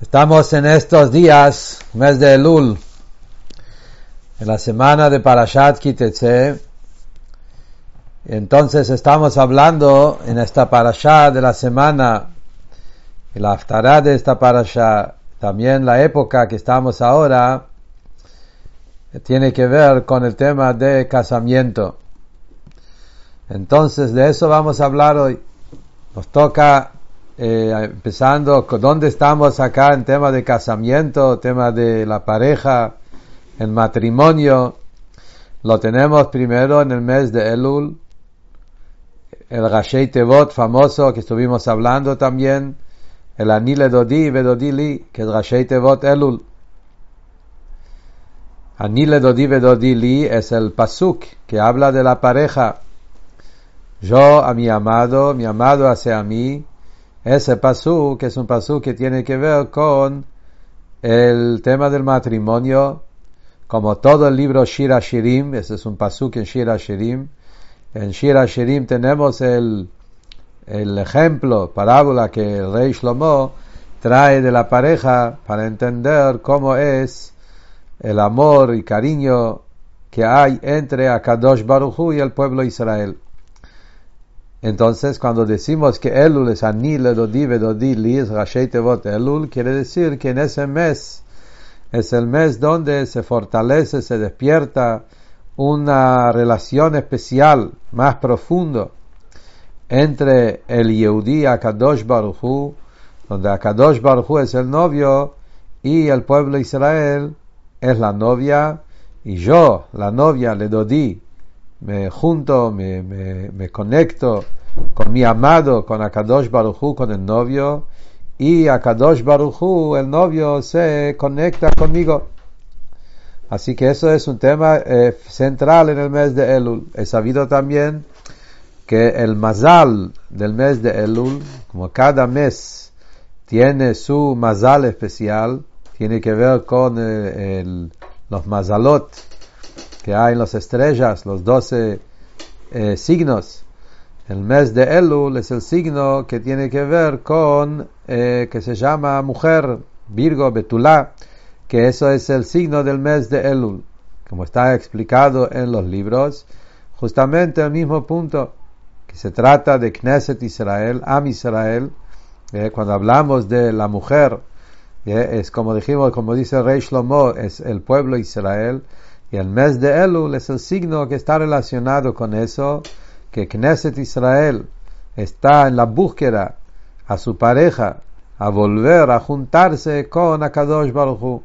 Estamos en estos días, mes de Elul, en la semana de Parashat Kitetse. Entonces estamos hablando en esta Parashat de la semana, el aftará de esta Parashat, también la época que estamos ahora, tiene que ver con el tema de casamiento. Entonces de eso vamos a hablar hoy. Nos toca eh, empezando dónde estamos acá en tema de casamiento, tema de la pareja, el matrimonio. Lo tenemos primero en el mes de Elul, el Rashei Tevot famoso que estuvimos hablando también, el Anile Dodi Vedodili, que es Rashei Tevot Elul. Anile Dodi Vedodili es el pasuk que habla de la pareja. Yo a mi amado, mi amado hacia mí, ese pasú, que es un pasú que tiene que ver con el tema del matrimonio, como todo el libro Shira Shirim, ese es un pasú en Shira Shirim. En Shira Shirim tenemos el, el ejemplo, parábola que el rey Shlomo trae de la pareja para entender cómo es el amor y cariño que hay entre Akadosh Baruchu y el pueblo Israel. Entonces, cuando decimos que Elul es Anil, Dodi, Vedodi, es Tevot Elul, quiere decir que en ese mes es el mes donde se fortalece, se despierta una relación especial, más profundo, entre el Yehudi Akadosh Baruchu, donde Akadosh Baruchu es el novio y el pueblo Israel es la novia, y yo, la novia, le dodi, me junto, me, me, me conecto con mi amado, con Akadosh Baruchu, con el novio, y Akadosh Baruchu, el novio, se conecta conmigo. Así que eso es un tema eh, central en el mes de Elul. He sabido también que el mazal del mes de Elul, como cada mes tiene su mazal especial, tiene que ver con eh, el, los mazalot que en las estrellas, los doce eh, signos. El mes de Elul es el signo que tiene que ver con, eh, que se llama mujer, Virgo, Betulá, que eso es el signo del mes de Elul. Como está explicado en los libros, justamente el mismo punto, que se trata de Knesset Israel, Am Israel, eh, cuando hablamos de la mujer, es como dijimos, como dice el rey Shlomo, es el pueblo Israel, y el mes de Elul es el signo que está relacionado con eso, que Knesset Israel está en la búsqueda a su pareja, a volver a juntarse con Akadosh Baruch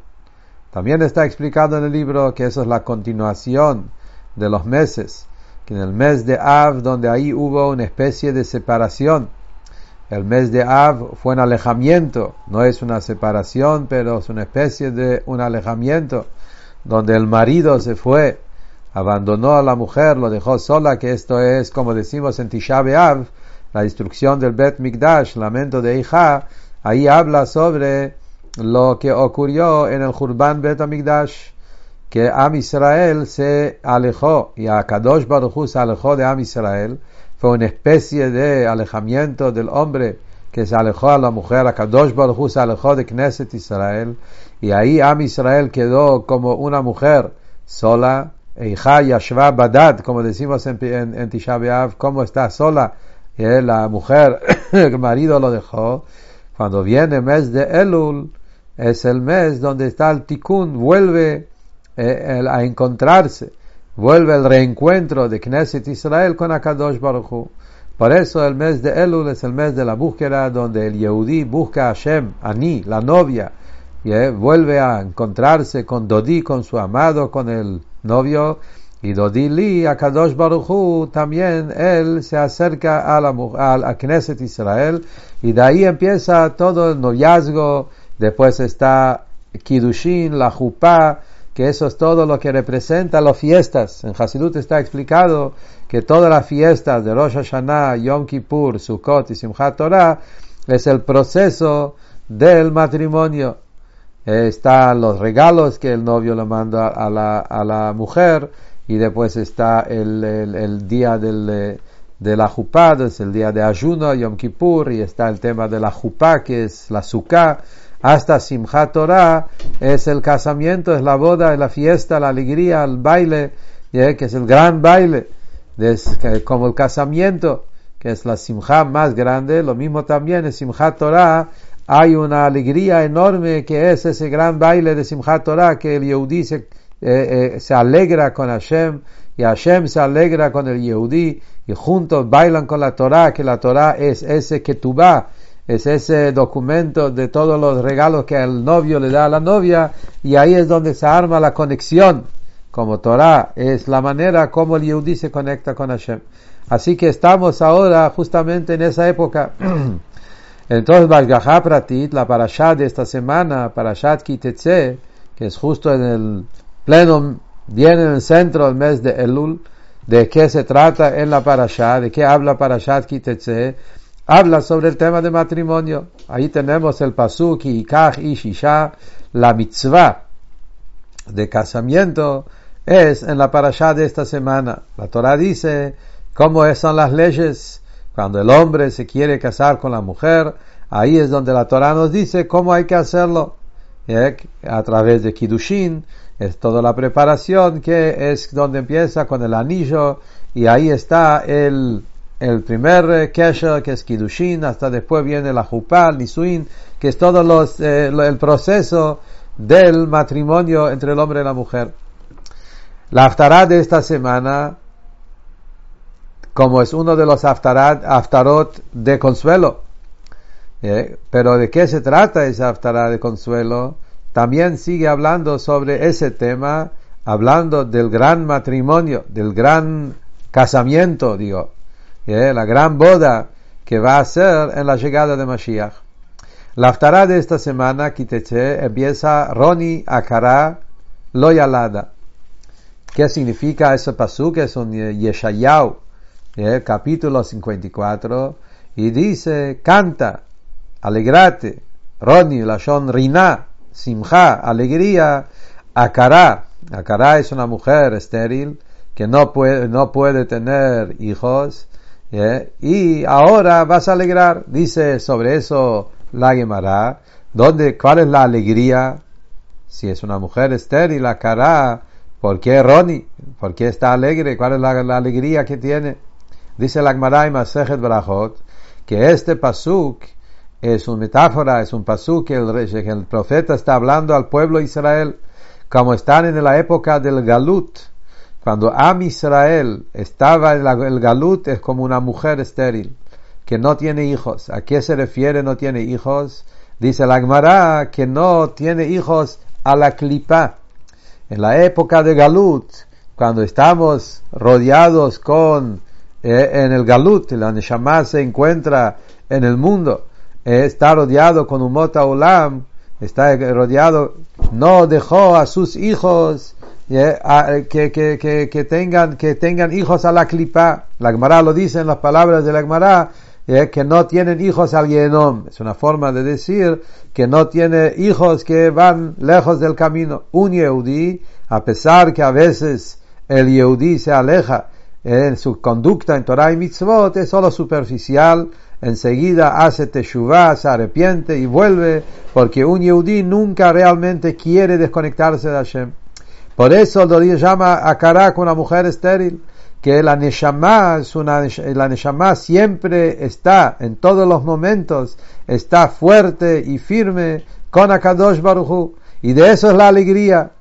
También está explicado en el libro que eso es la continuación de los meses, que en el mes de Av, donde ahí hubo una especie de separación, el mes de Av fue un alejamiento, no es una separación, pero es una especie de un alejamiento donde el marido se fue, abandonó a la mujer, lo dejó sola, que esto es, como decimos en Tisha la destrucción del Bet Mikdash, lamento de hija, ahí habla sobre lo que ocurrió en el Jurban Bet Mikdash, que Am Israel se alejó y a Kadosh Baruch se alejó de Am Israel, fue una especie de alejamiento del hombre que se alejó a la mujer, a Kadosh Baruch se alejó de Knesset Israel, y ahí Am Israel quedó como una mujer sola, Eija Yashva Badad, como decimos en, en, Tisha B'Av, cómo está sola, y la mujer, el marido lo dejó. Cuando viene el mes de Elul, es el mes donde está el Tikkun, vuelve eh, a encontrarse, vuelve el reencuentro de Knesset Israel con Akadosh Baruch Por eso el mes de Elul es el mes de la búsqueda donde el Yehudi busca a Hashem, Ani, la novia, y eh, vuelve a encontrarse con Dodi, con su amado, con el novio, y Dodili, a Kadosh Baruchu, también él se acerca a la a, Knesset Israel, y de ahí empieza todo el noviazgo, después está Kidushin, la Jupá, que eso es todo lo que representa las fiestas. En Hasidut está explicado que todas las fiestas de Rosh Hashanah, Yom Kippur, Sukkot y Simchat Torah es el proceso del matrimonio están los regalos que el novio le manda a la, a la mujer y después está el, el, día del, de la jupá, es el día de ayuno, Yom Kippur, y está el tema de la jupá, que es la suká. Hasta Simchat Torah es el casamiento, es la boda, es la fiesta, la alegría, el baile, que es el gran baile, como el casamiento, que es la Simchat más grande, lo mismo también es Simchat Torah, hay una alegría enorme que es ese gran baile de Simchat Torah que el Yehudi se, eh, eh, alegra con Hashem y Hashem se alegra con el Yehudi y juntos bailan con la Torah, que la Torah es ese que tú vas, es ese documento de todos los regalos que el novio le da a la novia y ahí es donde se arma la conexión. Como Torah es la manera como el Yehudi se conecta con Hashem. Así que estamos ahora justamente en esa época. Entonces, Bashgaha Pratit, la parashat de esta semana, parashat Kitetse, que es justo en el pleno, viene en el centro del mes de Elul, de qué se trata en la parashat, de qué habla parashat Kitetse, habla sobre el tema de matrimonio. Ahí tenemos el pasuk Ikach Ishisha, la mitzvah de casamiento es en la parashat de esta semana. La Torah dice cómo son las leyes cuando el hombre se quiere casar con la mujer, ahí es donde la Torah nos dice cómo hay que hacerlo. ¿Eh? A través de Kiddushin, es toda la preparación que es donde empieza con el anillo y ahí está el, el primer kesher que es Kiddushin, hasta después viene la Jupal, Nisuin, que es todo los, eh, el proceso del matrimonio entre el hombre y la mujer. La aftará de esta semana como es uno de los aftarot de consuelo. Eh, pero de qué se trata ese aftará de consuelo? También sigue hablando sobre ese tema, hablando del gran matrimonio, del gran casamiento, digo, eh, la gran boda que va a ser en la llegada de Mashiach. La aftará de esta semana, Kiteche, empieza Roni Akara Loyalada. ¿Qué significa ese pasuk? Es un Yeshayahu eh, capítulo 54, y dice, canta, alegrate, Roni, Lashon Rina, Simcha, alegría, Akara, Akara es una mujer estéril que no puede, no puede tener hijos, eh, y ahora vas a alegrar, dice sobre eso la Gemara, ¿dónde, cuál es la alegría? Si es una mujer estéril, Akara, ¿por qué Roni? ¿Por qué está alegre? ¿Cuál es la alegría que tiene? Dice el Agmaray Masejet Brachot que este pasuk es una metáfora, es un pasuk que el, el profeta está hablando al pueblo de Israel, como están en la época del Galut. Cuando Am Israel estaba en el Galut, es como una mujer estéril, que no tiene hijos. ¿A qué se refiere no tiene hijos? Dice el Agmará que no tiene hijos a la clipa. En la época de Galut, cuando estamos rodeados con eh, en el Galut, la Neshama se encuentra en el mundo, eh, está rodeado con un Mota Olam, está rodeado, no dejó a sus hijos eh, que, que, que, tengan, que tengan hijos a la clipa. La Gemara lo dice en las palabras de la Gemara, que no tienen hijos al Yenom. Es una forma de decir que no tiene hijos que van lejos del camino. Un Yehudi, a pesar que a veces el Yehudi se aleja en su conducta en Torah y Mitzvot es solo superficial, enseguida hace teshuvah, se arrepiente y vuelve, porque un Yehudi nunca realmente quiere desconectarse de Hashem. Por eso lo llama a Karak una mujer estéril, que la Neshama, es una, la Neshama siempre está, en todos los momentos, está fuerte y firme con Akadosh Baruchu, y de eso es la alegría.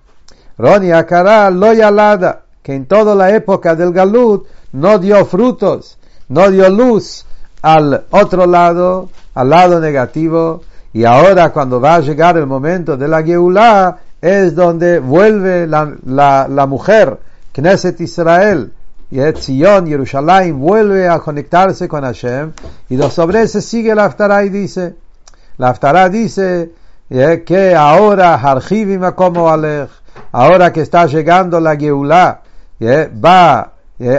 Roni Akara lo yalada, que en toda la época del Galut no dio frutos, no dio luz al otro lado, al lado negativo, y ahora cuando va a llegar el momento de la Geulah, es donde vuelve la, la, la mujer, Knesset Israel, y Zion, Jerusalén, vuelve a conectarse con Hashem, y sobre eso sigue la Aftará y dice, la Aftará dice que ahora, como ahora que está llegando la Geulah, va,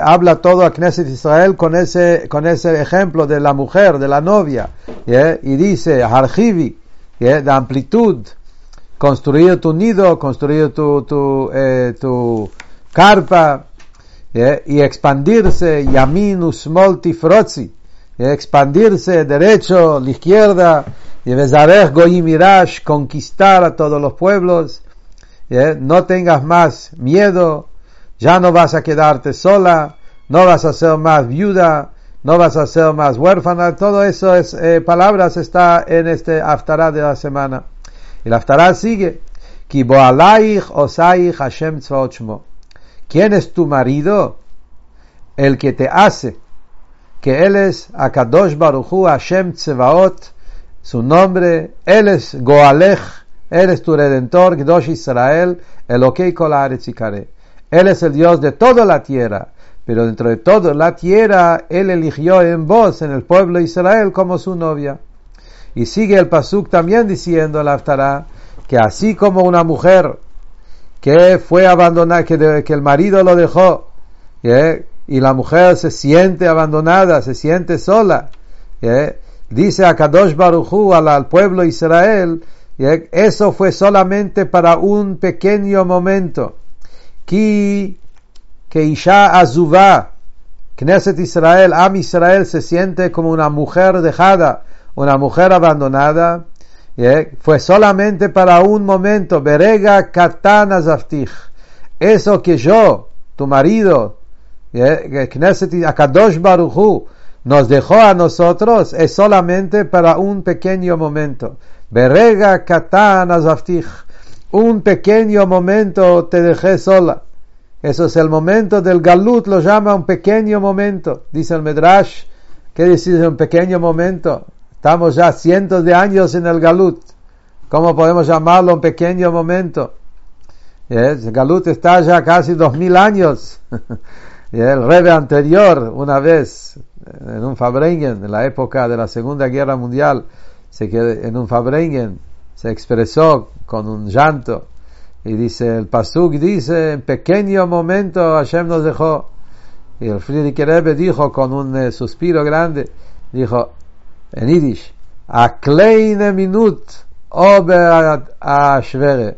habla todo a Knesset Israel con ese, con ese ejemplo de la mujer, de la novia, y dice, Harjivi, de amplitud, construir tu nido, construir tu, tu, eh, tu carpa, y expandirse, yamin usmol tifrozi, expandirse derecho, la izquierda, y Goyim conquistar a todos los pueblos, no tengas más miedo, ya no vas a quedarte sola, no vas a ser más viuda, no vas a ser más huérfana, todo eso es eh, palabras está en este Haftarah de la semana. Y el Haftarah sigue, Hashem ¿Quién es tu marido? El que te hace, que él es Akadosh Baruchu Hashem Tsevaot, su nombre, él es Goalech, él es tu redentor, Gdosh Israel, Elokei Kolaretz Él es el Dios de toda la tierra, pero dentro de toda la tierra, Él eligió en vos, en el pueblo de Israel, como su novia. Y sigue el Pasuk también diciendo al Aftará, que así como una mujer que fue abandonada, que, el marido lo dejó, y la mujer se siente abandonada, se siente sola, dice a Kadosh Baruchu al, pueblo Israel, eso fue solamente para un pequeño momento. Que, que Isha Azuvá, Knesset Israel, Am Israel se siente como una mujer dejada, una mujer abandonada, fue solamente para un momento. Berega Katana Zaftich. Eso que yo, tu marido, Knesset Akadosh Baruchu, nos dejó a nosotros es solamente para un pequeño momento. Berega katana zaftich. Un pequeño momento te dejé sola. Eso es el momento del galut, lo llama un pequeño momento. Dice el Medrash, ¿qué dice un pequeño momento? Estamos ya cientos de años en el galut. ¿Cómo podemos llamarlo un pequeño momento? El galut está ya casi dos mil años. y el rebe anterior, una vez, en un Fabrengen, en la época de la Segunda Guerra Mundial, se quedó en un Fabrengen, se expresó con un llanto, y dice, el Pasuk dice, en pequeño momento Hashem nos dejó, y el Friedrich Rebbe dijo con un eh, suspiro grande, dijo, en Yiddish, a kleine minut ober a schwere,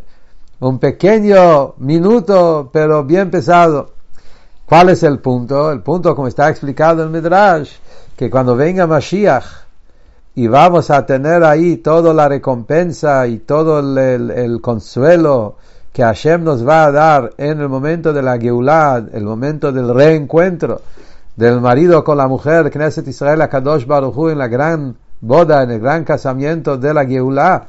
un pequeño minuto, pero bien pesado. ¿Cuál es el punto? El punto, como está explicado en Midrash, que cuando venga Mashiach y vamos a tener ahí toda la recompensa y todo el, consuelo que Hashem nos va a dar en el momento de la Geulah, el momento del reencuentro del marido con la mujer, Knesset Israel, Kadosh Baruch en la gran boda, en el gran casamiento de la Geulah,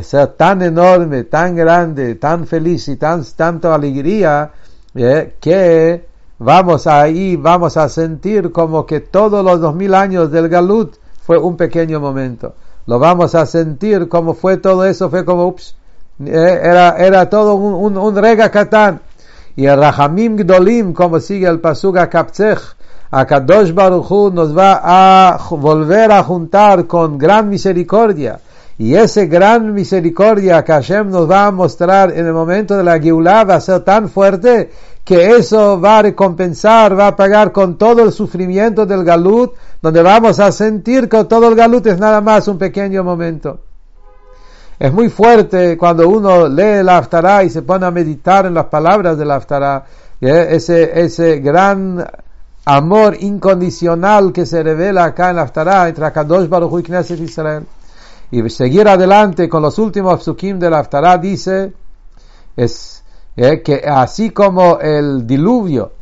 ser tan enorme, tan grande, tan feliz y tan, tanta alegría, eh, que vamos ahí, vamos a sentir como que todos los dos mil años del Galut fue un pequeño momento. Lo vamos a sentir como fue todo eso, fue como, ups, eh, era, era todo un, un, rega katán. Y el Rahamim Gdolim, como sigue el Pasuga Kaptzech, a Kadosh Baruchu nos va a volver a juntar con gran misericordia. Y ese gran misericordia que Hashem nos va a mostrar en el momento de la Geulah va a ser tan fuerte que eso va a recompensar, va a pagar con todo el sufrimiento del galut, donde vamos a sentir que todo el galut es nada más un pequeño momento. Es muy fuerte cuando uno lee el Haftarah y se pone a meditar en las palabras del Haftarah, ese, ese gran amor incondicional que se revela acá en Haftarah entre Akadosh Baruch y Knesset Israel. Y seguir adelante con los últimos psukim del Haftarah dice, es eh, que así como el diluvio,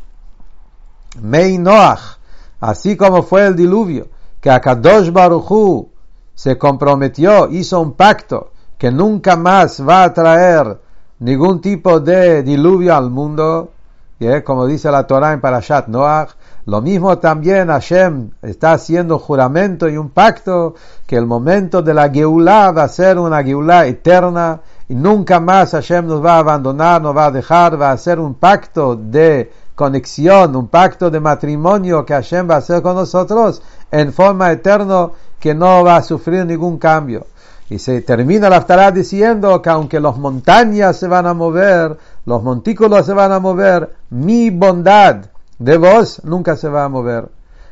Mei Noach, así como fue el diluvio, que Akadosh Baruchu se comprometió, hizo un pacto que nunca más va a traer ningún tipo de diluvio al mundo, eh, como dice la Torah en Parashat Noach, lo mismo también Hashem está haciendo juramento y un pacto que el momento de la Geulah va a ser una Geulah eterna y nunca más Hashem nos va a abandonar, nos va a dejar, va a hacer un pacto de conexión, un pacto de matrimonio que Hashem va a hacer con nosotros en forma eterna que no va a sufrir ningún cambio. Y se termina la estará diciendo que aunque las montañas se van a mover, los montículos se van a mover, mi bondad de vos nunca se va a mover.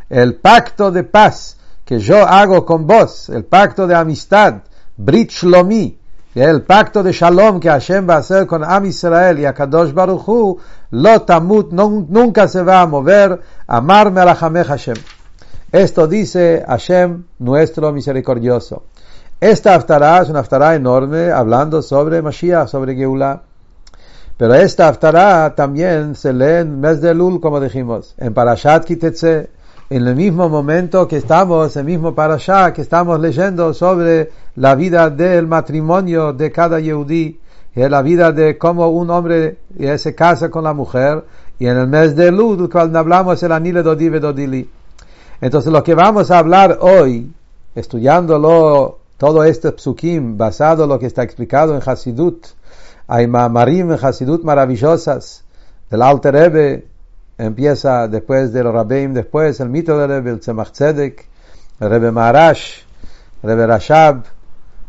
El pacto de paz que yo hago con vos, el pacto de amistad, Brit Shlomi, el pacto de Shalom que Hashem va a hacer con Am Israel y Akadosh Baruch Hu, lo tamut, nunca se va a mover, amarme a la Hashem. Esto dice Hashem, nuestro misericordioso. Esta Haftarah es una Haftarah enorme hablando sobre Mashiach, sobre Geulah. Pero esta Haftarah también se lee en mes de Lul, como dijimos, en Parashat Kitetse, en el mismo momento que estamos, el mismo Parashat, que estamos leyendo sobre la vida del matrimonio de cada Yehudi, y la vida de cómo un hombre se casa con la mujer, y en el mes de Lul, cuando hablamos el Anile Dodi Dodili. Entonces, lo que vamos a hablar hoy, estudiándolo todo este psukim basado en lo que está explicado en Hasidut, hay marim en Hasidut maravillosas del Alter Rebbe, empieza después del Rabbeim, después el mito del Rebbe, el Tzemach Tzedek, el Rebbe Maharash, el Rebbe Rashab,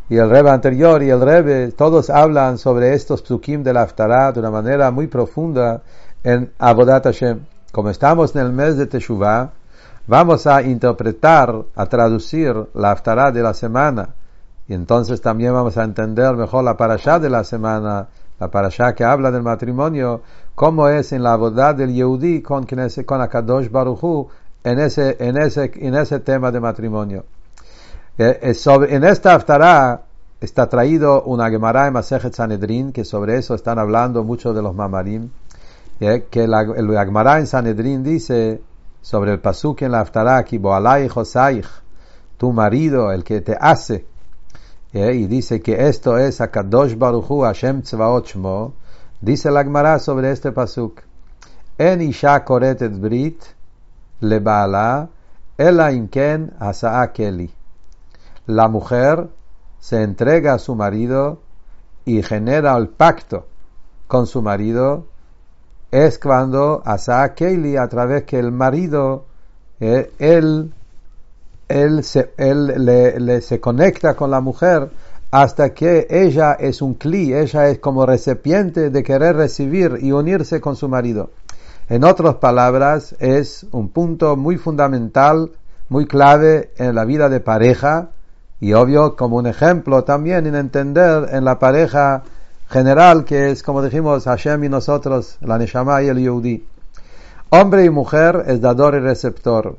y el Rebbe anterior y el Rebbe, todos hablan sobre estos psukim del Haftarah de una manera muy profunda en Abodat Hashem. Como estamos en el mes de Teshuvah, vamos a interpretar, a traducir la Haftarah de la semana. Y entonces también vamos a entender mejor la parashá de la semana, la parashá que habla del matrimonio, cómo es en la boda del Yehudi con, con Akadosh Baruchu en ese, en, ese, en ese tema de matrimonio. Eh, en esta Haftarah está traído una Gemara en Masejet Sanedrin, que sobre eso están hablando muchos de los mamarim, eh, que la, el Gemara en Sanedrin dice sobre el pasuk en la Haftarah, tu marido, el que te hace, y dice que esto es Akadosh Baruchu Hashem Tzvaot Shmo, dice la Gemara sobre este pasuk, En isha koretet brit lebala, ela inken hasaa keli. La mujer se entrega a su marido y genera el pacto con su marido es cuando Asa Keili, a través que el marido, eh, él, él, se, él le, se conecta con la mujer hasta que ella es un cli, ella es como recipiente de querer recibir y unirse con su marido. En otras palabras, es un punto muy fundamental, muy clave en la vida de pareja y obvio como un ejemplo también en entender en la pareja general que es, como dijimos, Hashem y nosotros, la Neshama y el Yehudi. Hombre y mujer es dador y receptor.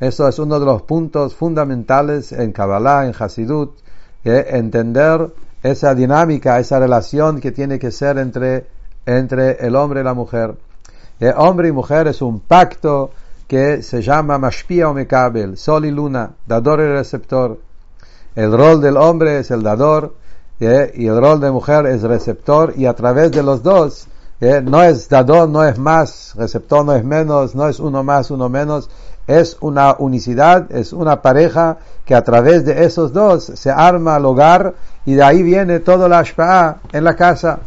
Eso es uno de los puntos fundamentales en Kabbalah, en Hasidut, entender esa dinámica, esa relación que tiene que ser entre, entre el hombre y la mujer. hombre y mujer es un pacto que se llama Mashpia o Mekabel, sol y luna, dador y receptor. El rol del hombre es el dador, y el rol de mujer es receptor y a través de los dos no es dador, no es más, receptor no es menos, no es uno más, uno menos, es una unicidad, es una pareja que a través de esos dos se arma el hogar y de ahí viene todo la ashpa'a en la casa.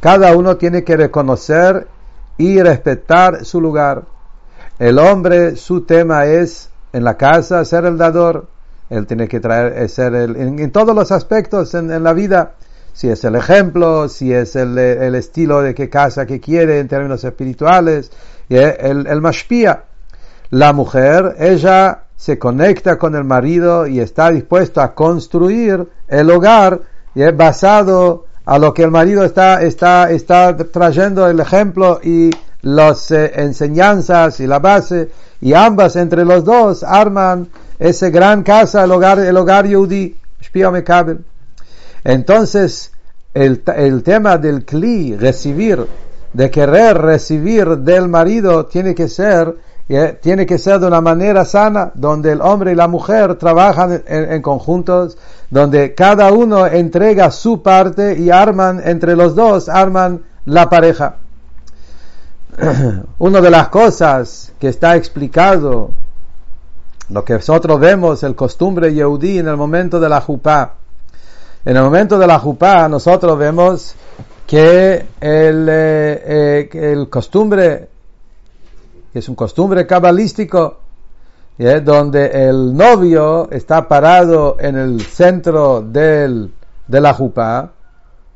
Cada uno tiene que reconocer y respetar su lugar. El hombre, su tema es en la casa ser el dador él tiene que traer, eh, ser el, en, todos los aspectos en, la vida, si es el ejemplo, si es el, el, estilo de qué casa que quiere en términos espirituales, el, el mashpia. La mujer, ella se conecta con el marido y está dispuesto a construir el hogar basado a lo que el marido está, está, está trayendo el ejemplo y las eh, enseñanzas y la base y ambas entre los dos arman ese gran casa, el hogar, el hogar yudí, Entonces, el, el tema del kli, recibir, de querer recibir del marido, tiene que ser, eh, tiene que ser de una manera sana, donde el hombre y la mujer trabajan en, en conjuntos, donde cada uno entrega su parte y arman, entre los dos, arman la pareja. Una de las cosas que está explicado lo que nosotros vemos, el costumbre yehudí en el momento de la jupá. En el momento de la jupá nosotros vemos que el, eh, eh, el costumbre, que es un costumbre cabalístico, donde el novio está parado en el centro del, de la jupá,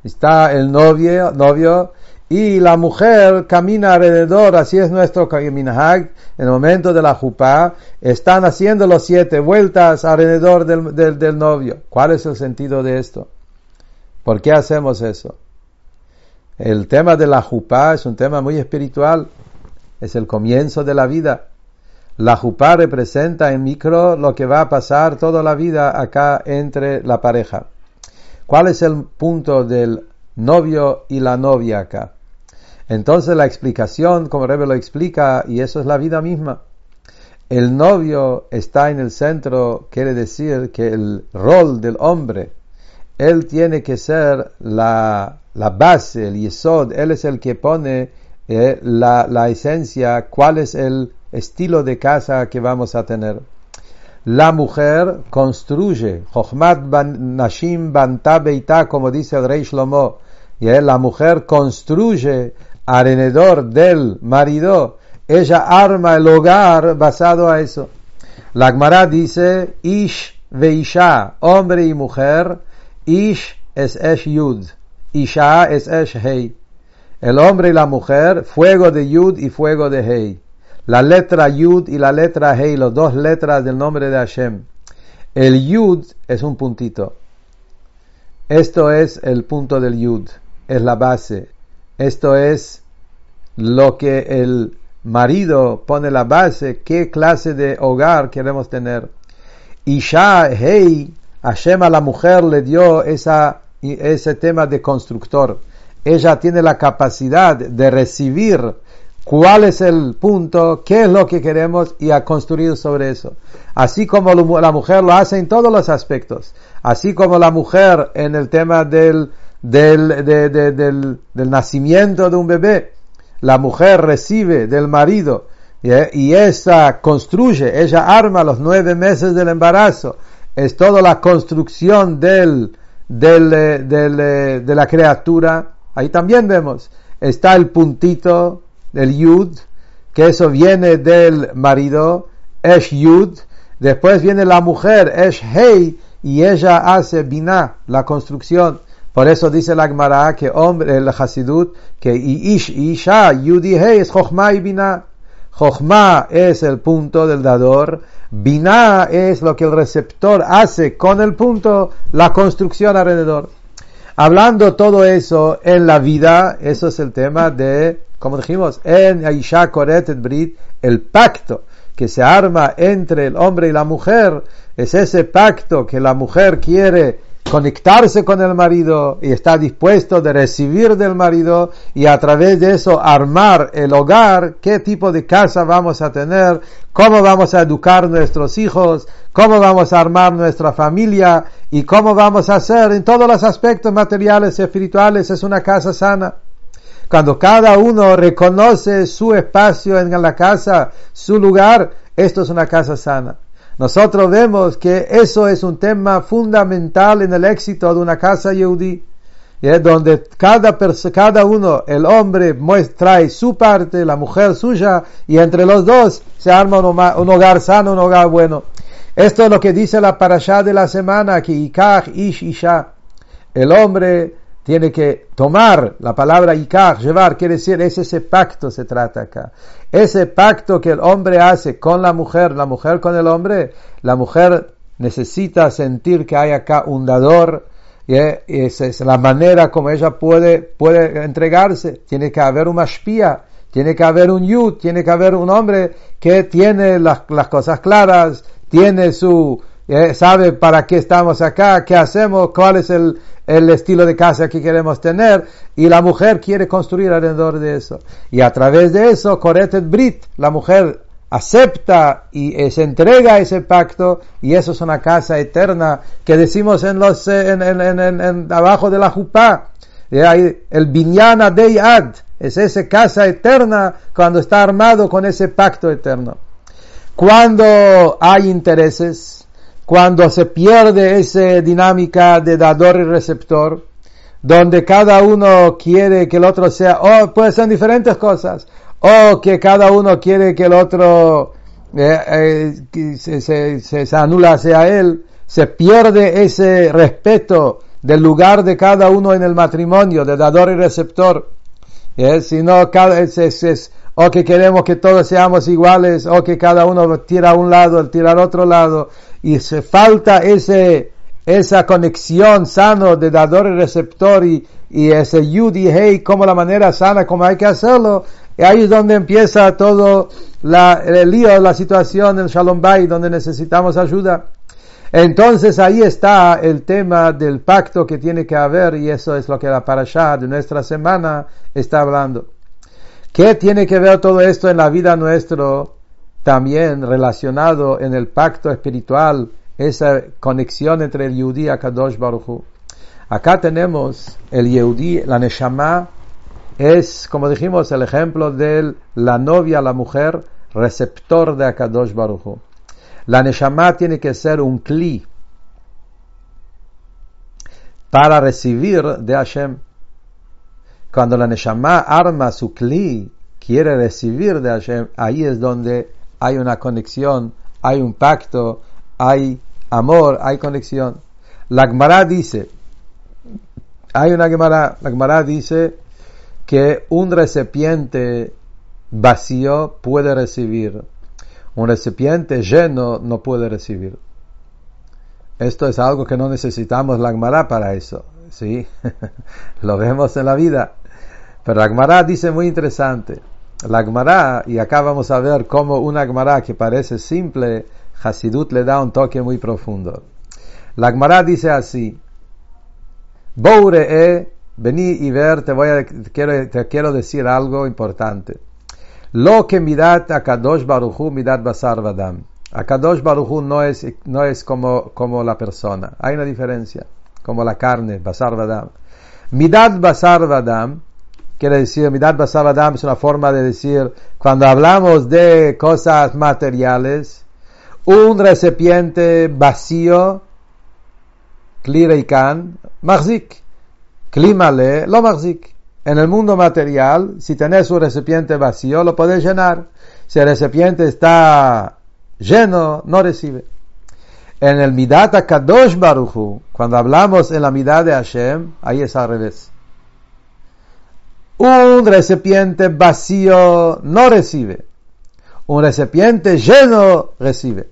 está el novio, novio y la mujer camina alrededor, así es nuestro minhag, en el momento de la jupá, están haciendo los siete vueltas alrededor del, del, novio. ¿Cuál es el sentido de esto? ¿Por qué hacemos eso? El tema de la jupá es un tema muy espiritual, es el comienzo de la vida. La jupá representa en micro lo que va a pasar toda la vida acá entre la pareja. ¿Cuál es el punto del novio y la novia acá? Entonces la explicación, como Rebe lo explica, y eso es la vida misma. El novio está en el centro, quiere decir que el rol del hombre, él tiene que ser la, la base, el yesod, él es el que pone eh, la, la esencia, cuál es el estilo de casa que vamos a tener. La mujer construye, Jochmat Nashim Banta como dice el rey Shlomo, y la mujer construye alrededor del marido, ella arma el hogar basado a eso. La Gemara dice, Ish veisha, hombre y mujer, Ish es Esh Yud, Isha es Esh Hei. El hombre y la mujer, fuego de Yud y fuego de Hei la letra Yud y la letra Hei, las dos letras del nombre de Hashem. El Yud es un puntito. Esto es el punto del Yud, es la base. Esto es lo que el marido pone la base, qué clase de hogar queremos tener. Isha, Hei, Hashem a la mujer le dio esa, ese tema de constructor. Ella tiene la capacidad de recibir cuál es el punto, qué es lo que queremos y a construir sobre eso. Así como la mujer lo hace en todos los aspectos, así como la mujer en el tema del, del, del, nacimiento de un bebé, la mujer recibe del marido y esa construye, ella arma los nueve meses del embarazo, es toda la construcción del, del, del, de la criatura, ahí también vemos, está el puntito, del Yud, que eso viene del marido, Esh Yud, después viene la mujer, Esh Hei, y ella hace Binah, la construcción. Por eso dice la Gemara que hombre, el Hasidut, que Ish Isha, Yud y Hei es Chochma y Binah. Chochma es el punto del dador, Binah es lo que el receptor hace con el punto, la construcción alrededor. Hablando todo eso en la vida, eso es el tema de como dijimos, en Aisha Koretet Brit, el pacto que se arma entre el hombre y la mujer, es ese pacto que la mujer quiere conectarse con el marido y está dispuesto de recibir del marido y a través de eso armar el hogar, qué tipo de casa vamos a tener, cómo vamos a educar nuestros hijos, cómo vamos a armar nuestra familia y cómo vamos a hacer en todos los aspectos materiales y espirituales es una casa sana cuando cada uno reconoce su espacio en la casa, su lugar, esto es una casa sana. Nosotros vemos que eso es un tema fundamental en el éxito de una casa yehudí, donde cada, cada uno, el hombre muestra su parte, la mujer suya, y entre los dos se arma un, hogar sano, un hogar bueno. Esto es lo que dice la parashá de la semana, que Ikach Ish Isha. El hombre tiene que tomar la palabra ikar, llevar, quiere decir, es ese pacto se trata acá. Ese pacto que el hombre hace con la mujer, la mujer con el hombre, la mujer necesita sentir que hay acá un dador, y esa es la manera como ella puede, puede entregarse. Tiene que haber una espía, tiene que haber un yud, tiene que haber un hombre que tiene las, las cosas claras, tiene su, eh, sabe para qué estamos acá, qué hacemos, cuál es el, estilo de casa que queremos tener y la mujer quiere construir alrededor de eso. Y a través de eso, Coretet Brit, la mujer acepta y eh, se entrega a ese pacto y eso es una casa eterna que decimos en los eh, en, en, en, abajo de la jupá el binyana ad es esa casa eterna cuando está armado con ese pacto eterno cuando hay intereses cuando se pierde esa dinámica de dador y receptor, donde cada uno quiere que el otro sea, o puede ser diferentes cosas, o que cada uno quiere que el otro eh, eh, se, se, se, anula hacia él, se pierde ese respeto del lugar de cada uno en el matrimonio, de dador y receptor. ¿Eh? Si no, cada, es, es, o que queremos que todos seamos iguales, o que cada uno tira a un lado, el tira al otro lado, y se falta ese, esa conexión sano de dador y receptor y, y ese yud y hey como la manera sana como hay que hacerlo, Y ahí es donde empieza todo la, el lío, la situación en Shalom Bay, donde necesitamos ayuda. Entonces ahí está el tema del pacto que tiene que haber y eso es lo que la parasha de nuestra semana está hablando. ¿Qué tiene que ver todo esto en la vida nuestra? También relacionado en el pacto espiritual, esa conexión entre el Yehudi y Kadosh Baruch Acá tenemos el Yehudi, la Neshama, es, como dijimos, el ejemplo de la novia, la mujer, receptor de Akadosh Baruch La Neshama tiene que ser un Kli para recibir de Hashem. Cuando la Neshama arma su Kli, quiere recibir de Hashem, ahí es donde hay una conexión, hay un pacto, hay amor, hay conexión. La Gemara dice, hay una Gemara, la Gemara dice que un recipiente vacío puede recibir, un recipiente lleno no puede recibir. Esto es algo que no necesitamos la Gemara para eso, ¿sí? Lo vemos en la vida. Pero la Gemara dice muy interesante. La Gemara, y acá vamos a ver cómo una Gemara que parece simple, Hasidut le da un toque muy profundo. La Gemara dice así, Boure vení y ver, te voy a, quiero, te quiero decir algo importante. Lo que midat Akadosh Baruchu midat Basar Vadam. Akadosh Baruchu no es, no es como, como la persona. Hay una diferencia. Como la carne, Basar Vadam. Midat Basar Vadam quiere decir, Midat Basar Vadam es una forma de decir, cuando hablamos de cosas materiales, un recipiente vacío Kli can Mahzik. Climale, lo Mahzik. En el mundo material, si tenés un recipiente vacío, lo podés llenar. Si el recipiente está lleno, no recibe. En el Midat Kadosh Baruchu, cuando hablamos en la Midat de Hashem, ahí es al revés. Un recipiente vacío no recibe. Un recipiente lleno recibe.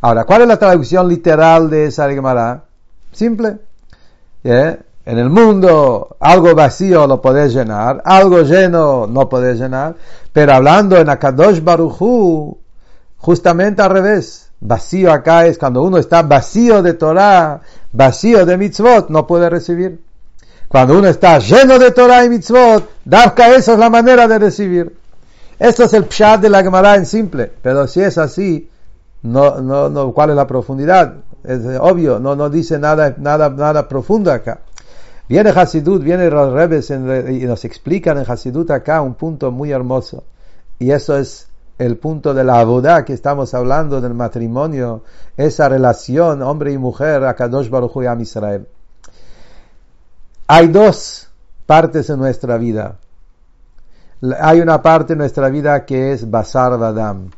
Ahora, ¿cuál es la traducción literal de esa Gemara? Simple. En el mundo algo vacío lo podés llenar, algo lleno no podés llenar, pero hablando en Akadosh Baruchu, justamente al revés. Vacío acá es cuando uno está vacío de Torah, vacío de mitzvot, no puede recibir. Cuando uno está lleno de Torah y mitzvot, Dafka esa es la manera de recibir. Esto es el pshat de la Gemara en simple, pero si es así, no, no, no, ¿cuál es la profundidad? Es obvio, no, no dice nada, nada, nada profundo acá. Viene Hasidut, viene los Rebes y nos explican en Hasidut acá un punto muy hermoso. Y eso es el punto de la boda que estamos hablando del matrimonio, esa relación hombre y mujer, a Kadosh Baruch y a Israel. Hay dos partes en nuestra vida. Hay una parte en nuestra vida que es Basar Vadam,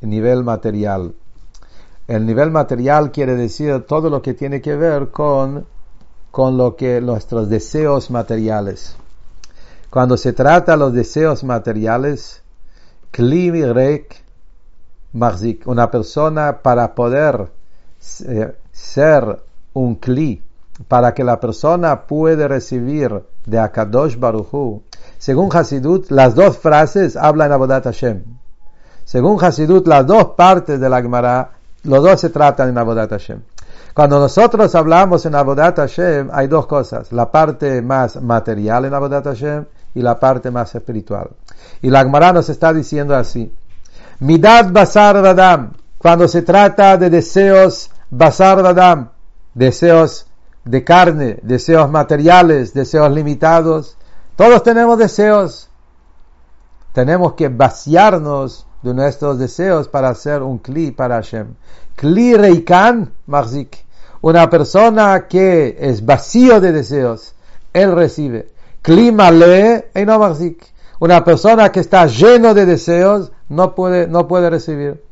nivel material. El nivel material quiere decir todo lo que tiene que ver con, con lo que nuestros deseos materiales. Cuando se trata de los deseos materiales, rek una persona para poder eh, ser un kli, para que la persona pueda recibir de Akadosh Baruchu, según Hasidut, las dos frases hablan Abodat Hashem. Según Hasidut, las dos partes de la Gemara los dos se tratan en Abodat Hashem. Cuando nosotros hablamos en Abodat Hashem, hay dos cosas. La parte más material en Abodat Hashem y la parte más espiritual. Y la Gemara nos está diciendo así. Midad Basar Vadam. Cuando se trata de deseos Basar Vadam, deseos de carne, deseos materiales, deseos limitados. Todos tenemos deseos. Tenemos que vaciarnos de nuestros deseos para hacer un kli para Hashem. Kli reikan marzik. Una persona que es vacío de deseos, él recibe. Kli male no marzik. Una persona que está lleno de deseos no puede, no puede recibir.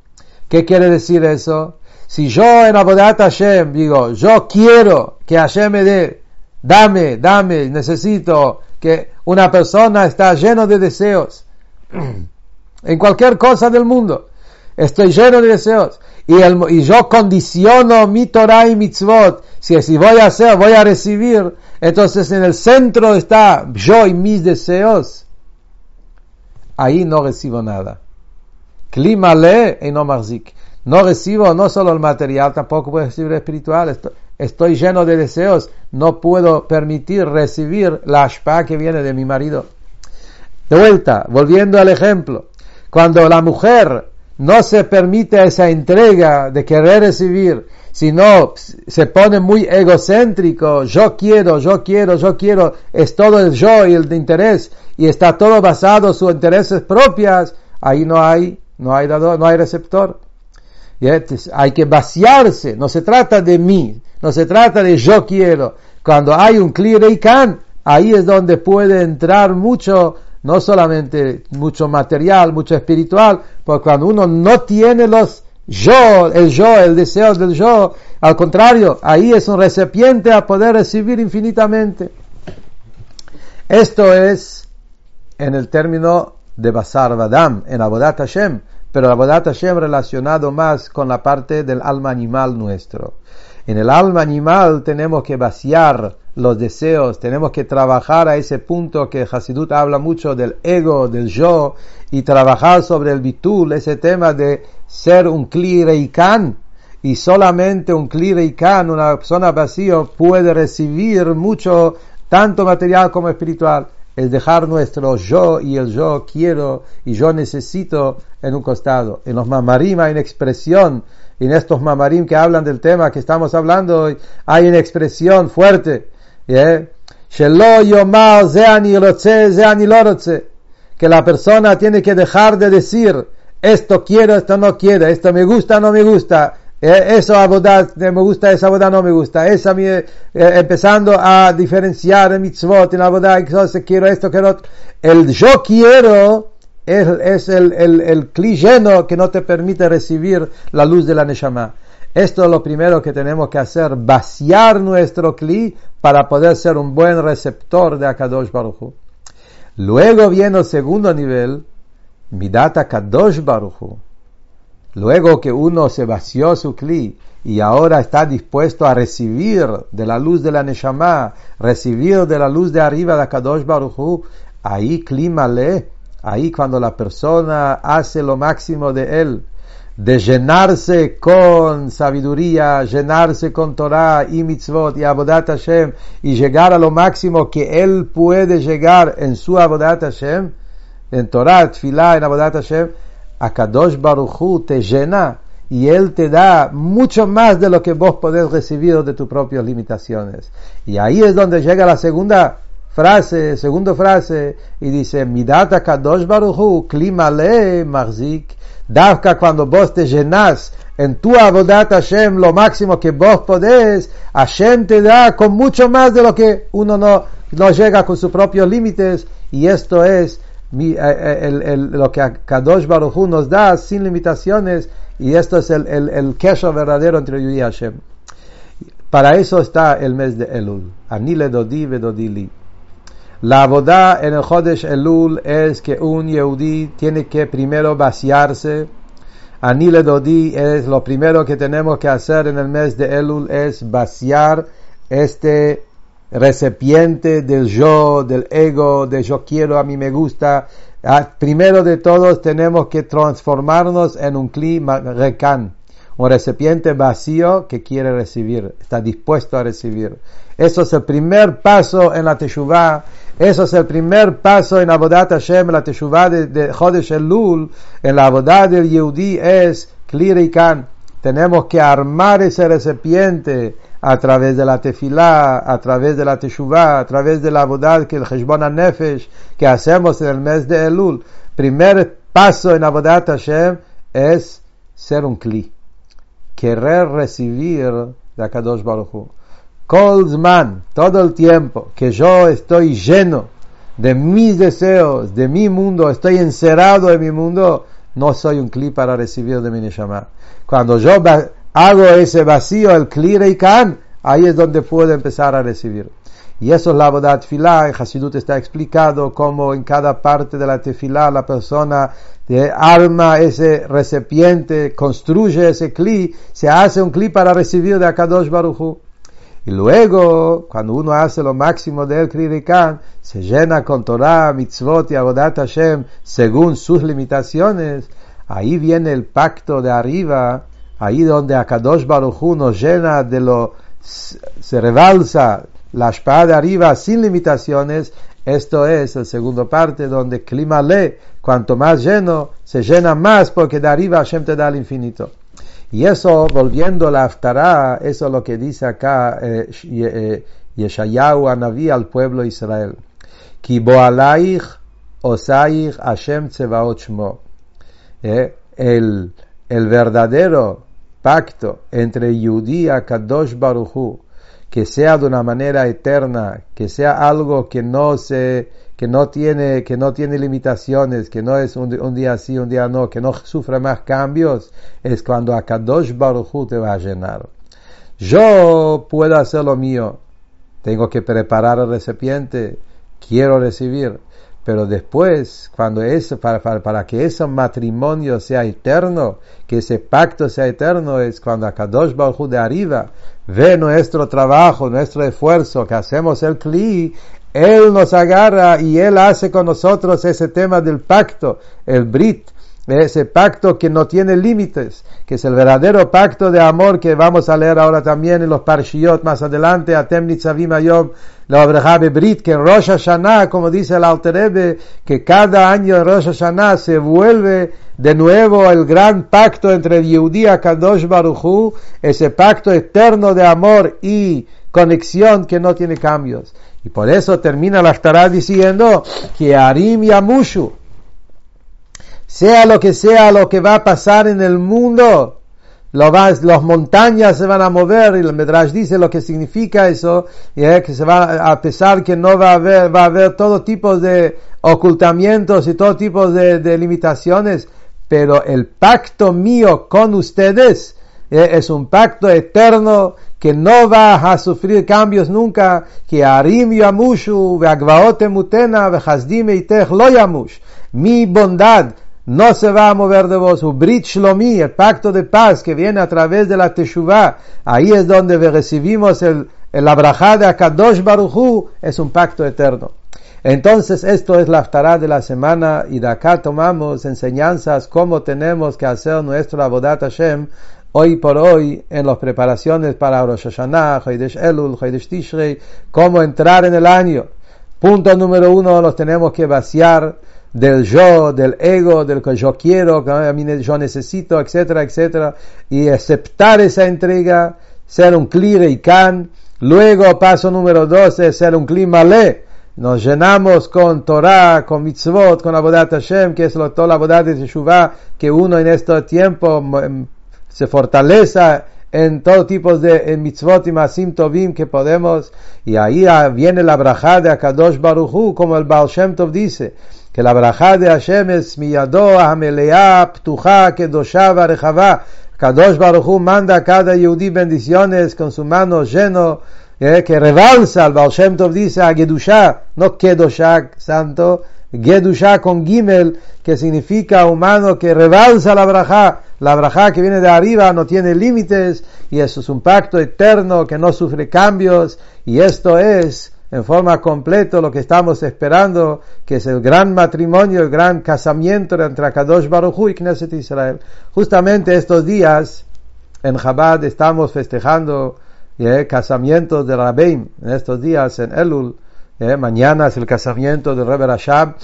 ¿Qué quiere decir eso? Si yo en Abodat Hashem digo, yo quiero que Hashem me dé, dame, dame, necesito que una persona está lleno de deseos. en cualquier cosa del mundo. Estoy lleno de deseos. Y, y yo condiciono mi Torah y mitzvot. Si, si voy a hacer, voy a recibir. Entonces en el centro está yo y mis deseos. ahí no recibo nada. Clima le y no marzik. No recibo no solo el material, tampoco puedo recibir el espiritual. Estoy, lleno de deseos, no puedo permitir recibir la ashpa que viene de mi marido. De vuelta, volviendo al ejemplo, cuando la mujer no se permite esa entrega de querer recibir, sino se pone muy egocéntrico, yo quiero, yo quiero, yo quiero, es todo el yo y el de interés, y está todo basado en sus intereses propias, ahí no hay, no hay no hay receptor. Hay que vaciarse, no se trata de mí, no se trata de yo quiero. Cuando hay un clear can, ahí es donde puede entrar mucho no solamente mucho material, mucho espiritual, porque cuando uno no tiene los yo, el yo, el deseo del yo, al contrario, ahí es un recipiente a poder recibir infinitamente. Esto es en el término de Basar Vadam, en Abodat Hashem, pero Abodat Hashem relacionado más con la parte del alma animal nuestro. En el alma animal tenemos que vaciar los deseos, tenemos que trabajar a ese punto que Hasidut habla mucho del ego, del yo, y trabajar sobre el bitul, ese tema de ser un kli y solamente un kli reikan, una persona vacío, puede recibir mucho, tanto material como espiritual. Es dejar nuestro yo y el yo quiero y yo necesito en un costado. En los mamarim hay una expresión, en estos mamarim que hablan del tema que estamos hablando, hay una expresión fuerte que la persona tiene que dejar de decir esto quiero, esto no quiero, esto me gusta, no me gusta, eso me gusta, esa boda no me gusta, esa eh, empezando a diferenciar en mitzvot, en boda, quiero esto, quiero otro. El yo quiero es, es el, el, el lleno que no te permite recibir la luz de la Neshama. Esto es lo primero que tenemos que hacer, vaciar nuestro cli para poder ser un buen receptor de Akadosh Baruch Luego viene el segundo nivel, Midat Akadosh Baruch Luego que uno se vació su cli y ahora está dispuesto a recibir de la luz de la Neshama, recibir de la luz de arriba de Akadosh Baruch ahí clima le, ahí cuando la persona hace lo máximo de él, de llenarse con sabiduría, llenarse con Torah y mitzvot y abodat Hashem y llegar a lo máximo que él puede llegar en su abodat Hashem, en Torah, Tfilah, en abodat Hashem, a Kadosh Baruchu te llena y él te da mucho más de lo que vos podés recibir de tus propias limitaciones. Y ahí es donde llega la segunda frase, segunda frase, y dice, Midata Kadosh Baruchu, klimale marzik, Davka cuando vos te llenas en tu abodat Hashem lo máximo que vos podés, Hashem te da con mucho más de lo que uno no, no llega con sus propios límites y esto es eh, eh, lo que Kadosh Baruch Hu nos da sin limitaciones y esto es el, el, el verdadero entre yo y Hashem. Para eso está el mes de Elul. Anile dodi vedodili. La boda en el Jodesh Elul es que un Yehudi tiene que primero vaciarse. Anile Dodi es lo primero que tenemos que hacer en el mes de Elul es vaciar este recipiente del yo, del ego, de yo quiero, a mí me gusta. Ah, primero de todos tenemos que transformarnos en un clima recan, un recipiente vacío que quiere recibir, está dispuesto a recibir. Eso es el primer paso en la Teshuvah eso es el primer paso en Abodat Hashem, la Teshuvah de, de Chodesh Elul, en la Abodat del Yehudi es Klirikan. Tenemos que armar ese recipiente a través de la tefilá, a través de la teshuvah, a través de la abodat que el Heshbon Nefesh que hacemos en el mes de Elul. Primer paso en abodat Hashem es ser un kli. Querer recibir de Akadosh Baruch Hu. Kolzman, todo el tiempo que yo estoy lleno de mis deseos, de mi mundo, estoy encerrado en mi mundo, no soy un cli para recibir de mi neshama. Cuando yo hago ese vacío, el kli reikan, ahí es donde puedo empezar a recibir. Y eso es la bodat filah, en Hasidut está explicado cómo en cada parte de la tefilá la persona arma ese recipiente, construye ese kli, se hace un kli para recibir de Akadosh Baruchu. Y luego, cuando uno hace lo máximo del Kririkan, se llena con Torah, mitzvot y abodat Hashem según sus limitaciones, ahí viene el pacto de arriba, ahí donde Akadosh Baruch Hu nos llena de lo, se rebalsa la espada de arriba sin limitaciones, esto es el segundo parte donde clima le, cuanto más lleno, se llena más porque de arriba Hashem te da el infinito. Y eso, volviendo a la Aftará, eso es lo que dice acá eh, eh, Yeshayahu al pueblo Israel. Ki boalaich osaich Hashem tzevaot shmo. Eh, el, el verdadero pacto entre Yudí y Kadosh Baruchu, que sea de una manera eterna, que sea algo que no se que no tiene, que no tiene limitaciones, que no es un, día sí, un día no, que no sufre más cambios, es cuando Akadosh Baruch Hu te va a llenar. Yo puedo hacer lo mío, tengo que preparar el recipiente, quiero recibir, pero después, cuando eso, para, para, que ese matrimonio sea eterno, que ese pacto sea eterno, es cuando Akadosh Baruch Hu de arriba ve nuestro trabajo, nuestro esfuerzo, que hacemos el cli, él nos agarra y Él hace con nosotros ese tema del pacto, el Brit, ese pacto que no tiene límites, que es el verdadero pacto de amor que vamos a leer ahora también en los Parshiot más adelante, Atem Nitzavim Ayom, la Brit, que en Rosh Hashanah, como dice el Alterebe, que cada año en Rosh Hashanah se vuelve de nuevo el gran pacto entre Yehudi y Kadosh Baruchu, ese pacto eterno de amor y conexión que no tiene cambios. Y por eso termina la estará diciendo que Arim y Amushu, sea lo que sea lo que va a pasar en el mundo, lo las montañas se van a mover y el Medrash dice lo que significa eso, y es que se va a pesar que no va a haber, va a haber todo tipo de ocultamientos y todo tipo de, limitaciones, pero el pacto mío con ustedes eh, es un pacto eterno que no va a sufrir cambios nunca, que Arim Yamushu, Veagvaot Emutena, Vejazdim Eitech lo. Mi bondad no se va a mover de vos. Brit Shlomi, el pacto de paz que viene a través de la Teshuvah, ahí es donde recibimos el, el abrahá de Akadosh Baruchu, es un pacto eterno. Entonces, esto es la aftará de la semana y de acá tomamos enseñanzas cómo tenemos que hacer nuestro Abodat Hashem hoy por hoy en las preparaciones para Rosh Hashanah, Hoidesh Elul, Hoidesh Tishrei, cómo entrar en el año. Punto número uno, los tenemos que vaciar del yo, del ego, del que yo quiero, que yo necesito, etcétera, etcétera, y aceptar esa entrega, ser un clear y can. Luego, paso número dos es ser un clima malé. Nos llenamos con Torah, con mitzvot, con Abodat Hashem, que es lo, toda la de Teshuvah, que uno en este tiempo em, se fortaleza en todo tipo de mitzvot y masim tovim que podemos, y ahí viene la braja de Akadosh Baruchu, como el Baal Shem Tov dice, que la braja de Hashem es miyado amelea ptuja kedosha varejava. Kadosh Baruchu manda a cada Yehudi bendiciones con su mano lleno, eh, que rebalsa, el Baal Shem Tov dice a Gedusha, no Kedosha santo, Gedusha con Gimel, que significa humano que rebalsa la braja, la braja que viene de arriba no tiene límites y eso es un pacto eterno que no sufre cambios. Y esto es en forma completa lo que estamos esperando, que es el gran matrimonio, el gran casamiento entre Kadosh Baruch y Knesset Israel. Justamente estos días en Chabad estamos festejando eh, casamientos de Rabbeim, en estos días en Elul, eh, mañana es el casamiento del Rebbe Rashab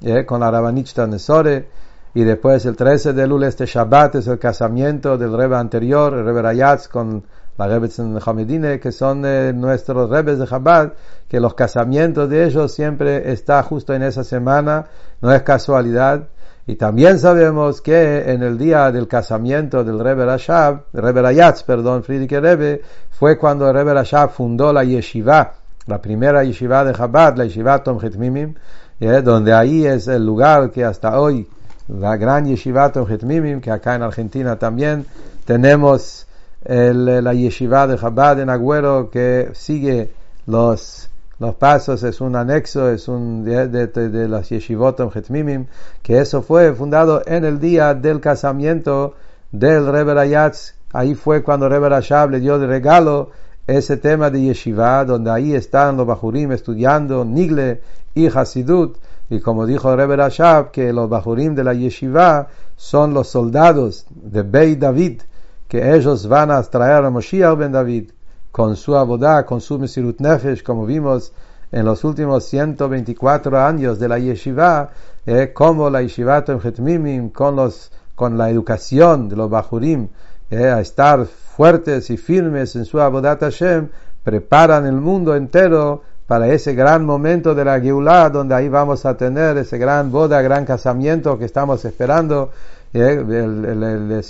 eh, con la Rabbanitza Nesore, y después el 13 de Elul, este Shabbat, es el casamiento del Rebbe anterior, el Rebbe Rayatz, con la Rebbe Hamedine, que son eh, nuestros Rebes de Chabad, que los casamientos de ellos siempre está justo en esa semana, no es casualidad. Y también sabemos que en el día del casamiento del Rebbe Rashab, Rebbe Rayatz, perdón, Friedrich Rebbe, fue cuando el Rebbe Rashab fundó la yeshiva, la primera yeshiva de Chabad, la yeshiva Tom Mimim, eh, donde ahí es el lugar que hasta hoy la gran yeshiva Mimim, que acá en Argentina también tenemos el, la yeshiva de Chabad en Agüero que sigue los, los pasos, es un anexo, es un de, de, de las yeshivot Mimim, que eso fue fundado en el día del casamiento del Rebbe Rayatz. Ahí fue cuando Rebbe Rashab le dio de regalo ese tema de yeshiva, donde ahí están los bajurim estudiando Nigle y Hasidut, y como dijo Rebbe Rashab, que los bajurim de la yeshiva son los soldados de Bey David, que ellos van a traer a Moshiach ben David con su abodá, con su mesirut nefesh, como vimos en los últimos 124 años de la yeshiva, eh, como la yeshiva Mimim, con los con la educación de los bajurim, eh, a estar fuertes y firmes en su abodat Hashem, preparan el mundo entero para ese gran momento de la Geulah, donde ahí vamos a tener ese gran boda, gran casamiento que estamos esperando, eh, el, el,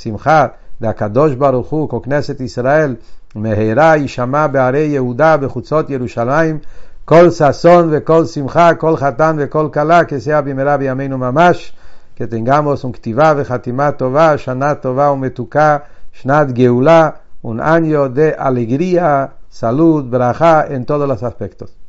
Akadosh Baruch Hu, con Knesset Israel, מהרה יישמע בערי יהודה בחוצות ירושלים כל ששון וכל שמחה, כל חתן וכל כלה, sea במהרה בימינו ממש, que tengamos un כתיבה וחתימה טובה, שנה טובה ומתוקה, שנת גאולה, un año salud, braja en todos los aspectos.